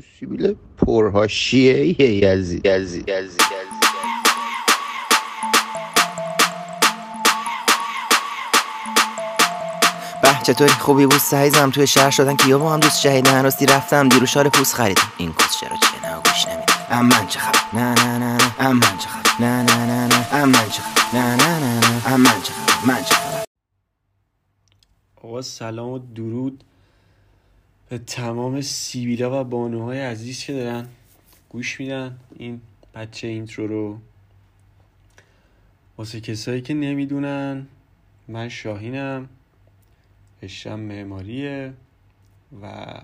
سیبیل پرهاشیه یزی یزی یزی به چطوری؟ خوبی بود سعیزم توی شهر شدن که با هم دوست جهیدن راستی رفتم دیرو شار پوست خریدم. این کس چرا چه نه گوش نمیده؟ امن چه خبر؟ نه نه نه نه. امن چه خبر؟ نه نه نه نه. امن چه خبر؟ نه نه نه نه. امن چه خبر؟ من چه خبر؟ آقا سلام و درود. به تمام سیبیلا و بانوهای عزیز که دارن گوش میدن این بچه اینترو رو. واسه کسایی که نمی‌دونن من شاهینم رشتم معماریه و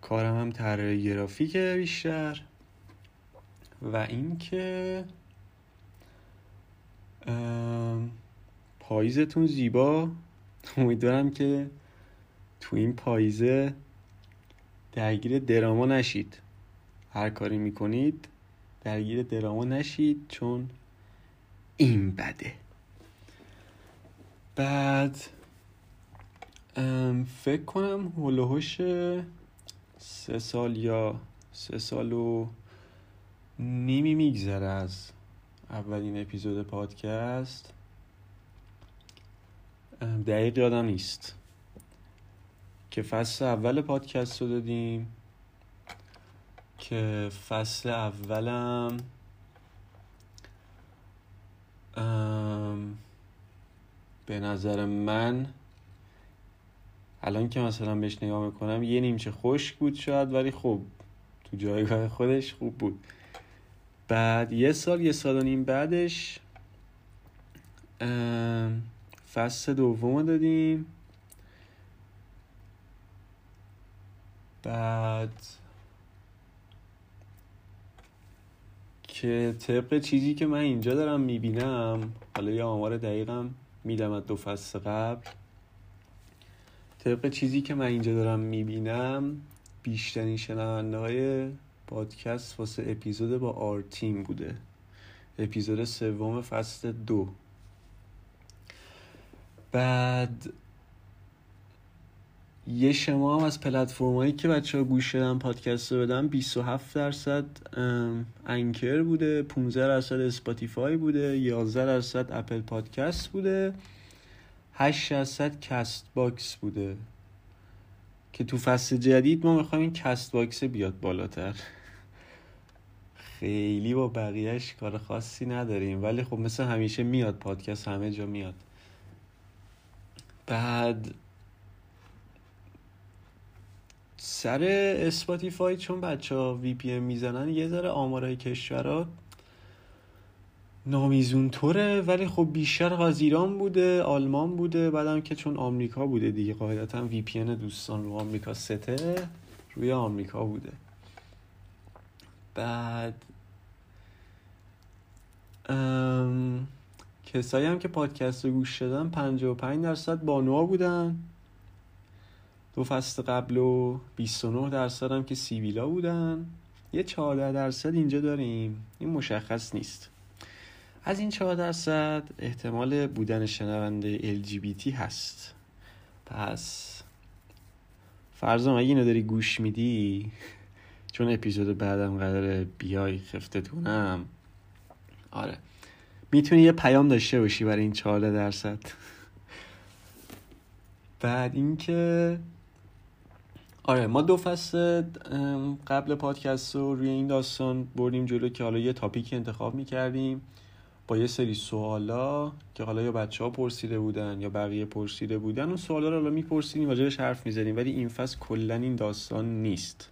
کارم هم طراحی گرافیکه بیشتر. و اینکه پاییزتون زیبا. امیدوارم که تو این پاییزه درگیر دراما نشید. هر کاری می‌کنید درگیر دراما نشید چون این بده. بعد فکر کنم هلوهوش سه سال یا سه سال و نیمی میگذره از اولین اپیزود پادکست. دقیق یادم نیست. که فصل اول پادکست رو دادیم که فصل اولم ام، به نظر من الان که مثلا بهش نگاه می‌کنم یه نیمچه خشک بود شاید ولی خب تو جایگاه خودش خوب بود. بعد یه سال یه سال و نیم بعدش فصل دوم دادیم. بعد که طبق چیزی که من اینجا دارم می‌بینم حالا یه آمار دقیقم میدم از دو فصل قبل طبق چیزی که من اینجا دارم می‌بینم بیشترین شنونده های پادکست واسه اپیزود با آرتیم بوده. اپیزود سوم فصل دو. بعد یه شمایی هم از پلتفرمایی که بچه ها گوش دادن پادکست رو بدن 27 درصد Anchor بوده 15 درصد Spotify بوده 11 درصد Apple Podcast بوده 8 درصد Castbox بوده. که تو فصل جدید ما می‌خوایم این Castbox بیاد بالاتر. خیلی با بقیهش کار خاصی نداریم. ولی خب مثل همیشه میاد پادکست همه جا میاد. بعد سر Spotify چون بچه ها VPN می‌زنن یه ذره آمارای کشورها نامیزون طوره ولی خب بیشتر از ایران بوده آلمان بوده بعدم که چون آمریکا بوده دیگه قاعدتا وی پی دوستان رو آمریکا سته روی آمریکا بوده. بعد ام، کسایی هم که پادکست رو گوش دادن 55 درصد بانوها بودن. دو فصل قبل و 29 درصد هم که سیویلا بودن. یه 14 درصد اینجا داریم. این مشخص نیست. از این 4 درصد احتمال بودن شنونده LGBT هست. پس فرضم اگه اینو داری گوش میدی چون اپیزود بعدم قراره بیای خفتتونم آره. می‌تونی یه پیام داشته باشی برای این 14 درصد. بعد اینکه آره ما دو فصل قبل پادکست رو روی این داستان بردیم جلو که حالا یه تاپیک انتخاب می‌کردیم با یه سری سوالا که حالا یا بچه ها پرسیده بودن یا بقیه پرسیده بودن اون سوالا رو حالا میپرسیدیم راجبش حرف می‌زنیم. ولی این فصل کلا این داستان نیست.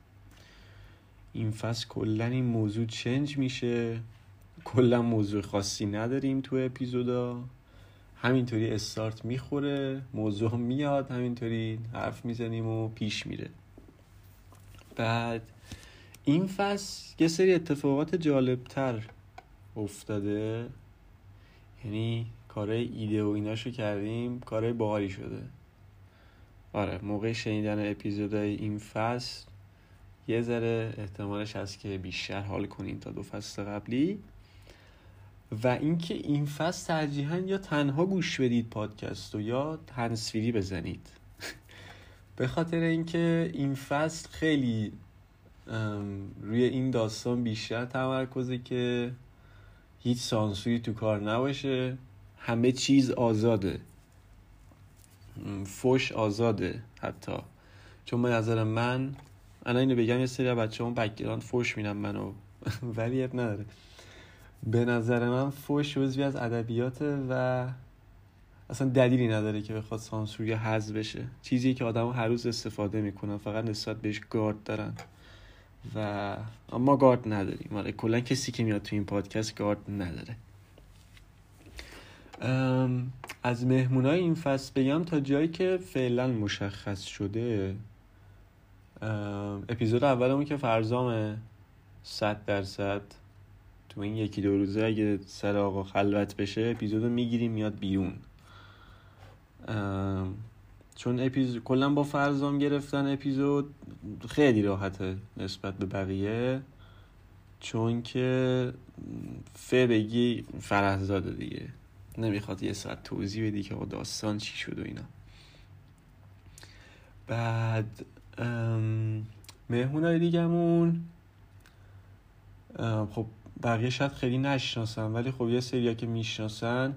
این فصل کلا این موضوع چنج میشه. کلا موضوع خاصی نداریم تو اپیزودا. همینطوری استارت می‌خوره موضوع میاد همینطوری حرف می‌زنیم و پیش میره. بعد این فصل یه سری اتفاقات جالبتر افتاده. یعنی کارهای ایده و ایناشو کردیم کارهای باحالی شده. آره موقع شنیدن اپیزودهای این فصل یه ذره احتمالش هست که بیشتر حال کنین تا دو فصل قبلی. و اینکه این فصل ترجیحاً یا تنها گوش بدید پادکست و یا هنسفیری بزنید. به خاطر اینکه این فصل خیلی روی این داستان بیشتر تمرکزه که هیچ سانسوری تو کار نباشه. همه چیز آزاده. فوش آزاده حتی. چون به نظر من انا اینو بگم یه سری بچه هم بکگراند فوش میدم منو. ولی نداره. به نظر من فوش عضوی از ادبیات و اصلا دلیلی نداره که بخواد سانسور یا حذف بشه. چیزی که آدم هر روز استفاده می‌کنن فقط نسبت بهش گارد دارن. و ما گارد نداریم. آره کلا کسی که میاد تو این پادکست گارد نداره. از مهمونای این فصل بگم تا جایی که فعلا مشخص شده اپیزود اولمون که فرزام صد درصد تو این یکی دو روزه اگه سر آقا خلوت بشه اپیزودو می‌گیریم میاد بیرون. چون اپیزود کلا با فرزام گرفتن اپیزود خیلی راحته نسبت به بقیه چون که فه بگی فرهزاده دیگه. نمی‌خواد یه ساعت توضیح بدی که داستان چی شد و اینا. بعد مهمون های دیگمون خب بقیه شاید خیلی نشناسن ولی خب یه سریا که می‌شناسن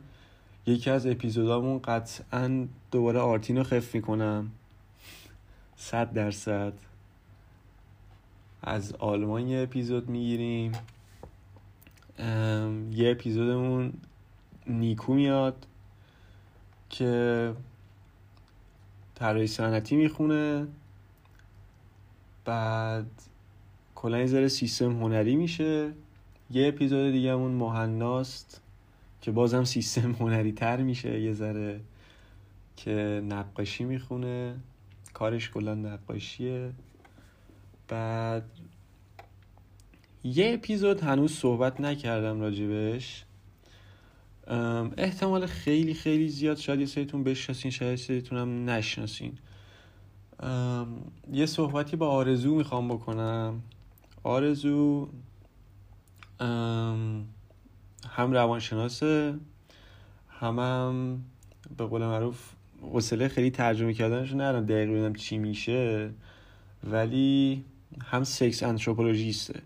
یکی از اپیزودامون قطعا دوباره آرتین رو خف می‌کنم. صد درصد. از آلمان یه اپیزود می‌گیریم. یه اپیزودمون نیکو میاد که طراحی صنعتی می‌خونه. بعد کلا یه ذره سیستم هنری میشه. یه اپیزود دیگهمون مهناست. که بازم سیستم هنری تر میشه یه ذره که نقاشی می‌خونه. کارش کلا نقاشیه. بعد یه اپیزود هنوز صحبت نکردم راجبش. احتمال خیلی خیلی زیاد شاید یه سریتون بشناسین شاید سریتون هم نشناسین. یه صحبتی با آرزو می‌خوام بکنم. آرزو هم روانشناسه هم هم به قول معروف حوصله خیلی ترجمه کردنش نرم دقیق ببینم چی میشه. ولی هم سکس انتروپولوژیسته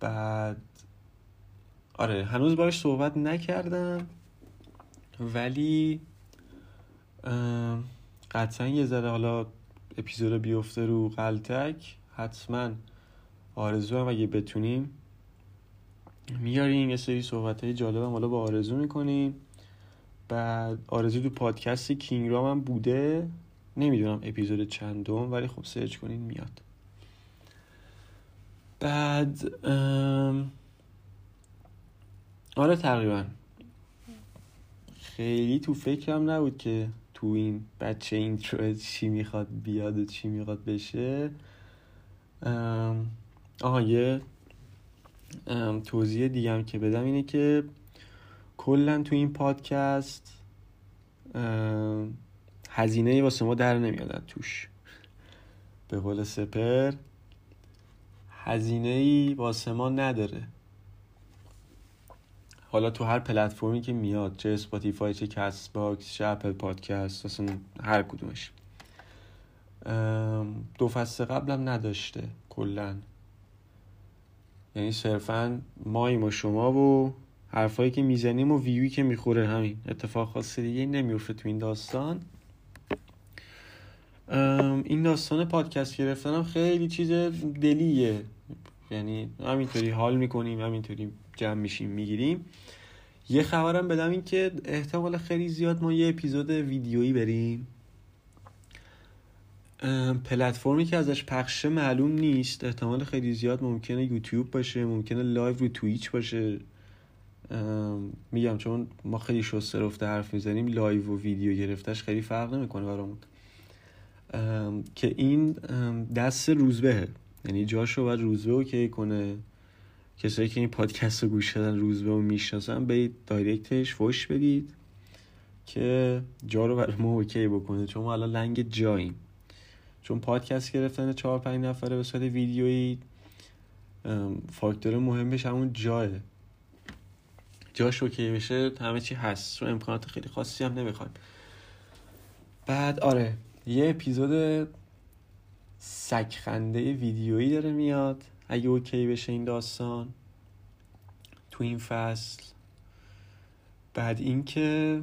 بعد آره هنوز باش صحبت نکردم. ولی قطعا یه ذره حالا اپیزود بیفته رو قلتک حتما آرزو هم اگه بتونیم میاریم یه سری صحبت های جالب هم حالا با آرزو می‌کنیم. بعد آرزو تو پادکست کینگ رام هم بوده. نمی‌دونم اپیزود چندم ولی خب سرچ کنین میاد. بعد آره تقریبا. خیلی تو فکرم نبود که تو این بچه اینترو چی می‌خواد بیاد و چی می‌خواد بشه. آها یه توضیح دیگه که بدم اینه که کلا تو این پادکست هزینه واسه ما در نمیاد توش. به قول سپهر هزینه ای واسه ما نداره. حالا تو هر پلتفرمی که میاد چه Spotify چه Castbox چه Apple Podcast اصلا هر کدومش. دو فصل قبلم نداشته کلا یعنی صرفا ماییم و شما و حرفایی که می‌زنیم و ویوی که می‌خوره. همین اتفاق خاص دیگه نمیفته تو این داستان. این داستان پادکست گرفتنم خیلی چیز دلیه یعنی همینطوری حال می‌کنیم همینطوری جمع میشیم می‌گیریم. یه خبرم بدم این که احتمال خیلی زیاد ما یه اپیزود ویدیویی بریم. پلتفرمی که ازش پخشه معلوم نیست. احتمال خیلی زیاد ممکنه یوتیوب باشه ممکنه live رو Twitch باشه. میگم چون ما خیلی شسته رفته حرف می‌زنیم live و ویدیو گرفتش خیلی فرق نمی‌کنه برامون. که این دست روزبهه. یعنی جاشو باید روزبه OK کنه. کسایی که این پادکست رو گوش دادن روزبه رو می‌شناسن به دایرکتش فوش بدید که جا رو برای ما OK بکنه. چون ما الان لنگ جاییم. چون پادکست گرفتن چهار پنج نفره به صورت ویدیویی فاکتور مهمش همون جاه جاش OK بشه همه چی هست. چون امکانات خیلی خاصی هم نمی‌خوایم. بعد آره یه اپیزود سگ‌خنده ویدیویی داره میاد. اگه OK بشه این داستان تو این فصل. بعد اینکه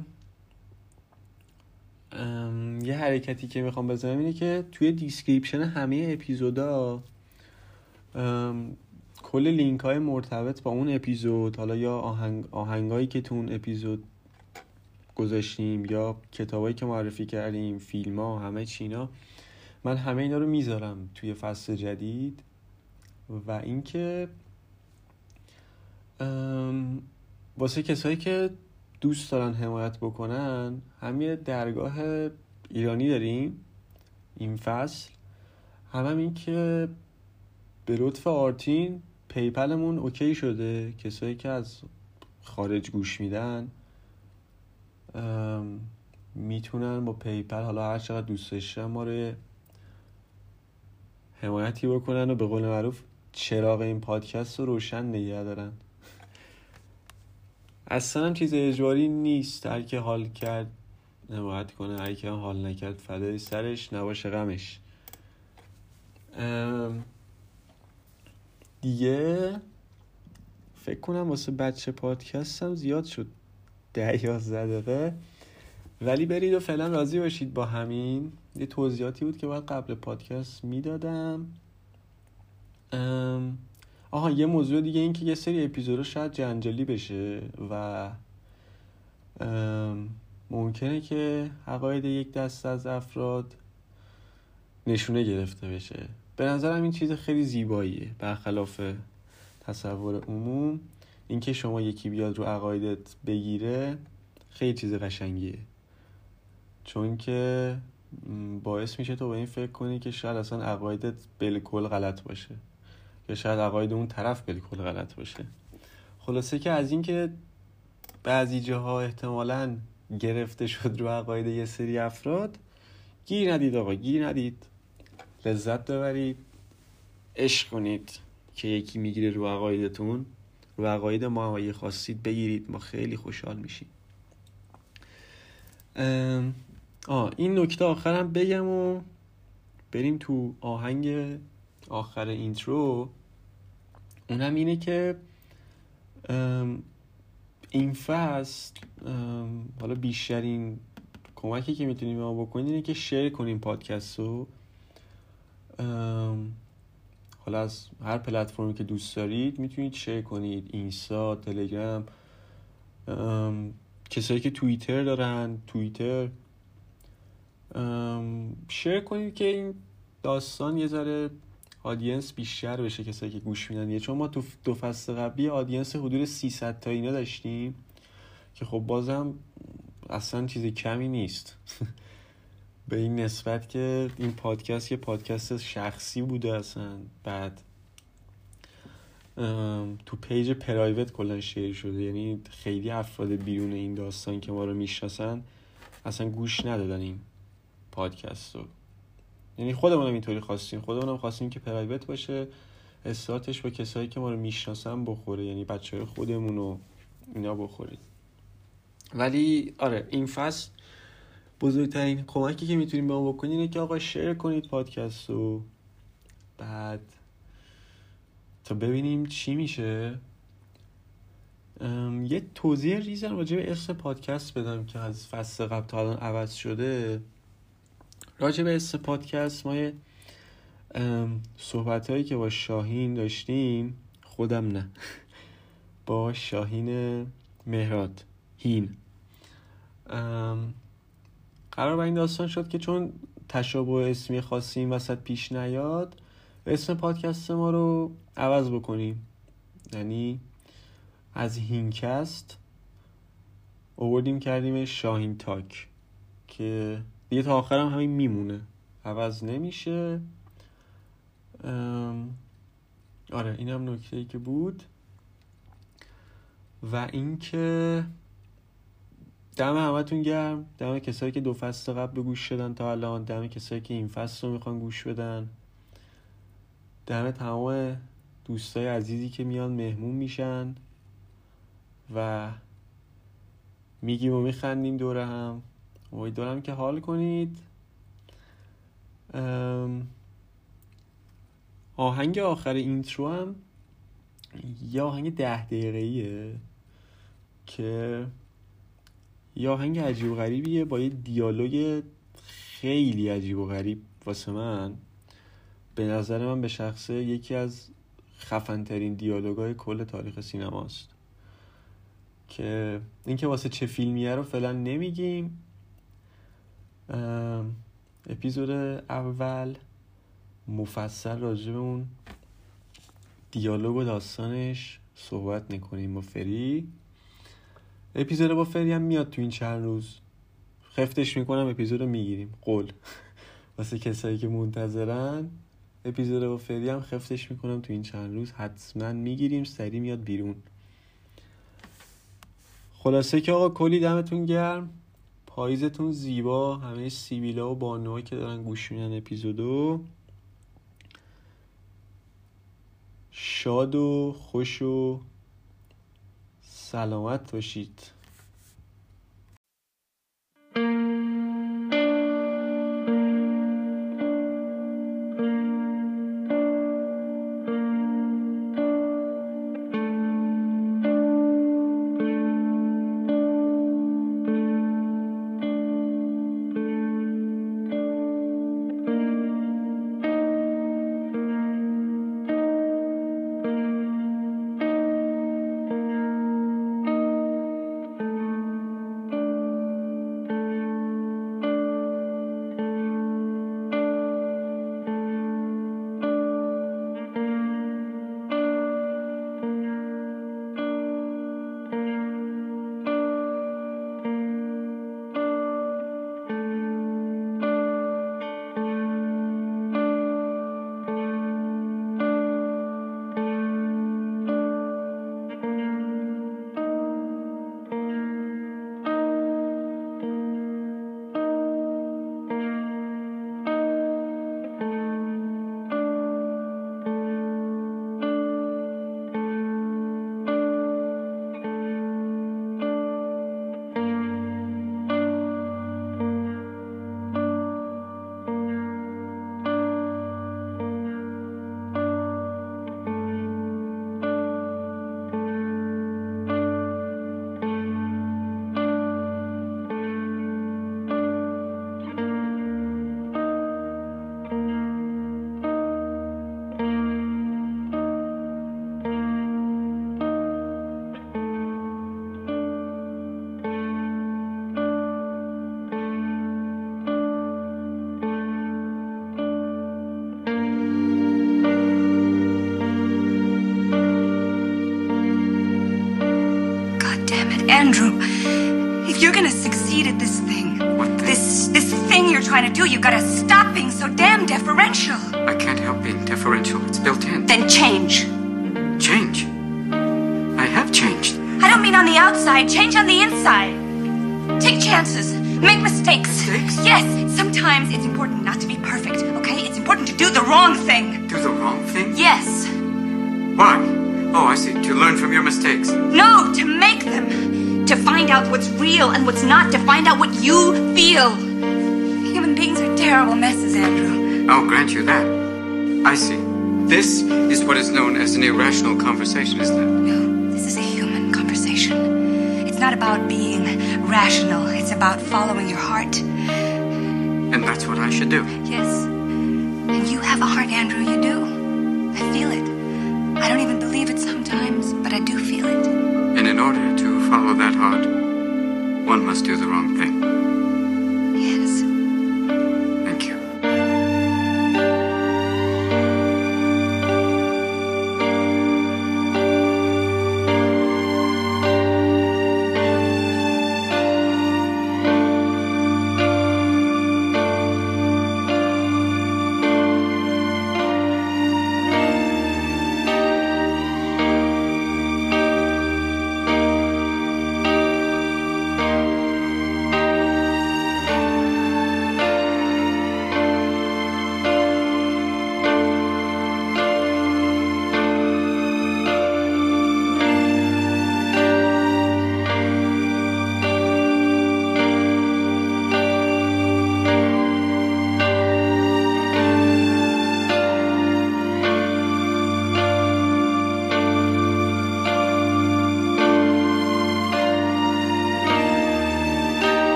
یه حرکتی که می‌خوام بزنم اینه که توی description همه اپیزودا کل لینک های مرتبط با اون اپیزود حالا یا آهنگ آهنگایی که تو اون اپیزود گذاشتیم یا کتابایی که معرفی کردیم فیلم ها همه اینا من همه اینا رو می‌ذارم توی فصل جدید. و اینکه واسه کسایی که دوست دارن حمایت بکنن هم یه درگاه ایرانی داریم این فصل. هم, هم این که به لطف آرتین PayPal مون okay شده. کسایی که از خارج گوش میدن می‌تونن با پیپل حالا هر چقدر دوست داشتن ما رو حمایتی بکنن و به قول معروف چراغ این پادکست رو روشن نگه دارن. اصلا هم چیز اجباری نیست. هر که حال کرد نباید کنه هر که حال نکرد فدای سرش نباشه غمش. دیگه فکر کنم واسه بچه پادکستم زیاد شد ده یازده دقیقه. ولی برید و فعلا راضی باشید با همین. یه توضیحاتی بود که باید قبل پادکست می‌دادم. آها یه موضوع دیگه این که یه سری اپیزودا شاید جنجالی بشه و ممکنه که عقاید یک دست از افراد نشونه گرفته بشه. به نظرم این چیز خیلی زیباییه برخلاف تصور عموم. اینکه شما یکی بیاد رو عقایدت بگیره خیلی چیز قشنگیه. چون که باعث میشه تو به این فکر کنی که شاید اصلا عقایدت بالکل غلط باشه. یا شاید عقاید اون طرف بالکل غلط باشه. خلاصه که از اینکه بعضی جاها احتمالا گرفته شد رو عقاید یه سری افراد گیر ندید آقا گیر ندید. لذت ببرید. عشق کنید که یکی می‌گیره رو عقایدتون. رو عقاید ما اگه خواستید بگیرید ما خیلی خوشحال میشیم. آه این نکته آخرم بگم و بریم تو آهنگ آخر اینترو. اونم اینه که این فصل حالا بیشترین کمکی که می‌تونیم ما بکنیم اینه که شیر کنیم پادکست رو. حالا از هر پلتفرمی که دوست دارید می‌تونید شیر کنید اینستا تلگرام کسایی که توییتر دارن توییتر. شیر کنید که این داستان یه ذره آدینس بیشتر بشه کسایی که گوش میدن چون ما تو دو فصل قبلی آدینس حدود 300 تا اینا داشتیم که خب بازم اصلا چیز کمی نیست. به این نسبت که این پادکست یه پادکست شخصی بوده اصلا. بعد تو page private کلا share شده. یعنی خیلی افراد بیرون این داستان که ما رو می‌شناسن اصلا گوش ندادن این پادکست رو. یعنی خودمونم اینطوری خواستیم. خودمونم خواستیم که private باشه استارتش با کسایی که ما رو می‌شناسن بخوره یعنی بچه های خودمون رو اینا بخورید ولی آره این فصل بزرگترین کمکی که می‌تونیم به ما بکنید اینه که آقا شیر کنید پادکست رو. بعد تا ببینیم چی میشه. یه توضیح ریزن راجع به اسم پادکست بدم که از فصل قبل تا الان عوض شده. راجع به اسم پادکست ما صحبت هایی که با شاهین داشتیم خودم نه. با شاهین مهراد هین. قرار به این داستان شد که چون تشابه اسمی خاصی وسط پیش نیاد اسم پادکست ما رو عوض بکنیم. یعنی از هینکست اووردیم کردیم شاهین تاک که دیگه تا آخرم همین میمونه. عوض نمیشه. آره اینم نکته ای که بود. و اینکه دم همتون گرم. دم کسایی که دو فصل قبل گوش شدن تا الان. دم کسایی که این فصل رو می‌خوان گوش بدن. دم تمام دوستای عزیزی که میان مهمون میشن. و میگیم و میخندیم دوره هم. امیدوارم که حال کنید. آهنگ آخر اینترو هم یه آهنگ ده دقیقه که یه آهنگ عجیب و غریبیه با یه دیالوگ خیلی عجیب و غریب واسه من. به نظر من به شخصه یکی از خفنترین دیالوگای کل تاریخ سینماست. که اینکه واسه چه فیلمیه رو فعلا نمیگیم. اپیزود اول مفصل راجع به اون دیالوگ و داستانش صحبت می‌کنیم با فری. اپیزود با فری هم میاد تو این چند روز. خفتش می‌کنم اپیزود رو می‌گیریم. قول. واسه کسایی که منتظرن اپیزود با فری هم خفتش می‌کنم تو این چند روز. حتما می‌گیریم سری میاد بیرون. خلاصه که آقا کلی دمتون گرم. پاییزتون زیبا همه سیبیلا و بانوها که دارن گوش میدن اپیزودو. شاد و خوش و سلامت باشید. You're gonna succeed at this thing, this this thing you're trying to do, you gotta stop being so damn deferential. I can't help being deferential. It's built in. Then change. Change. I have changed. I don't mean on the outside, change on the inside. Take chances. Make mistakes. Mistakes? Yes, sometimes it's important not to be perfect, okay? It's important to do the wrong thing. Do the wrong thing? Yes. Why? Oh, I see. To learn from your mistakes. No, to make them. To find out what's real and what's not. To find out what you feel. Human beings are terrible messes, Andrew. I'll grant you that. I see. This is what is known as an irrational conversation, isn't it? No, this is a human conversation. It's not about being rational, it's about following your heart. And that's what I should do. Yes. And you have a heart, Andrew, you do. I feel it. I don't even believe it sometimes, but I do feel it. And in order to follow that heart, one must do the wrong thing.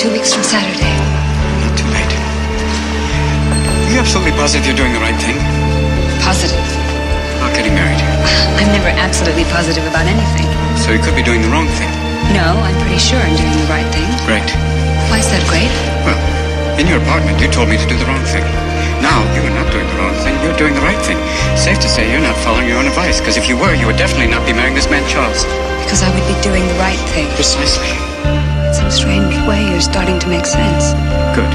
Two weeks from Saturday. Not too late. Are you absolutely positive you're doing the right thing? Positive. About getting married. I'm never absolutely positive about anything. So you could be doing the wrong thing. No, I'm pretty sure I'm doing the right thing. Great. Why is that great? Well, in your apartment, you told me to do the wrong thing. Now, you are not doing the wrong thing. You're doing the right thing. Safe to say you're not following your own advice, because if you were, you would definitely not be marrying this man, Charles. Because I would be doing the right thing. Precisely. Strange way, you're starting to make sense. Good.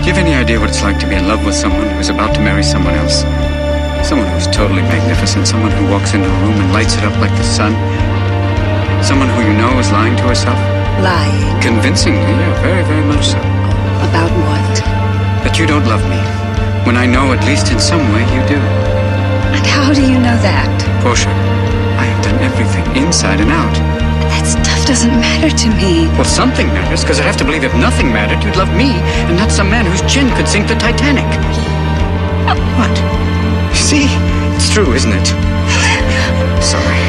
Do you have any idea what it's like to be in love with someone who's about to marry someone else? Someone who's totally magnificent, someone who walks into a room and lights it up like the sun. Someone who you know is lying to herself. Lying. Convincingly, yeah, very, very much so. About what? That you don't love me. When I know, at least in some way, you do. And how do you know that? Portia, I have done everything, inside and out. That stuff doesn't matter to me. Well, something matters, because I have to believe if nothing mattered, you'd love me, and not some man whose chin could sink the Titanic. What? See? It's true, isn't it? Sorry.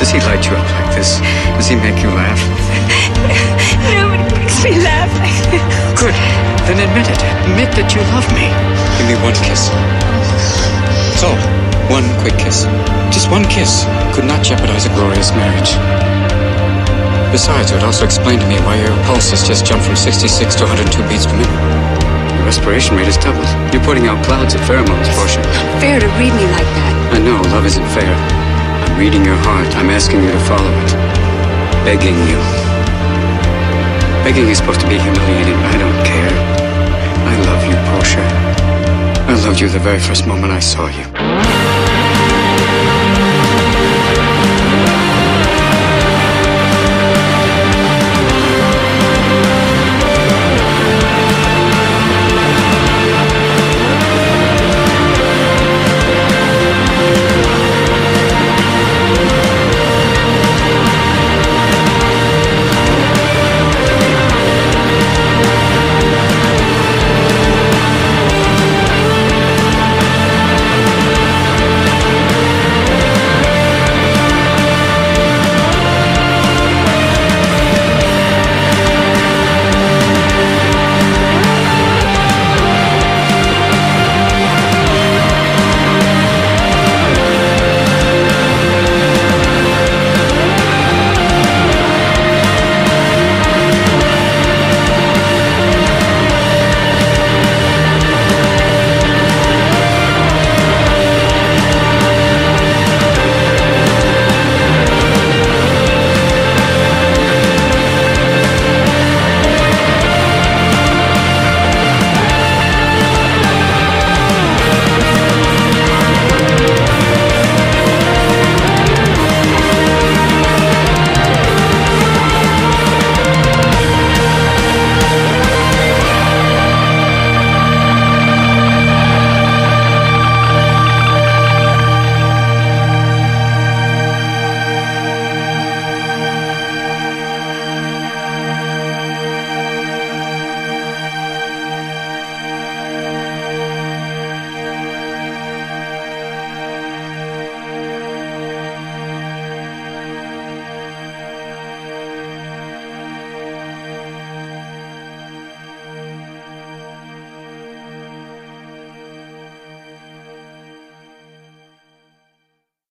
Does he light you up like this? Does he make you laugh? Nobody makes me laugh. Good. Then admit it. Admit that you love me. Give me one kiss. That's all. One quick kiss. Just one kiss could not jeopardize a glorious marriage. Besides, it would also explain to me why your pulse has just jumped from 66 to 102 beats per minute. Your respiration rate has doubled. You're putting out clouds of pheromones, Portia. Fair to read me like that. I know, love isn't fair. I'm reading your heart. I'm asking you to follow it. Begging you. Begging is supposed to be humiliating. But I don't care. I love you, Portia. I loved you the very first moment I saw you.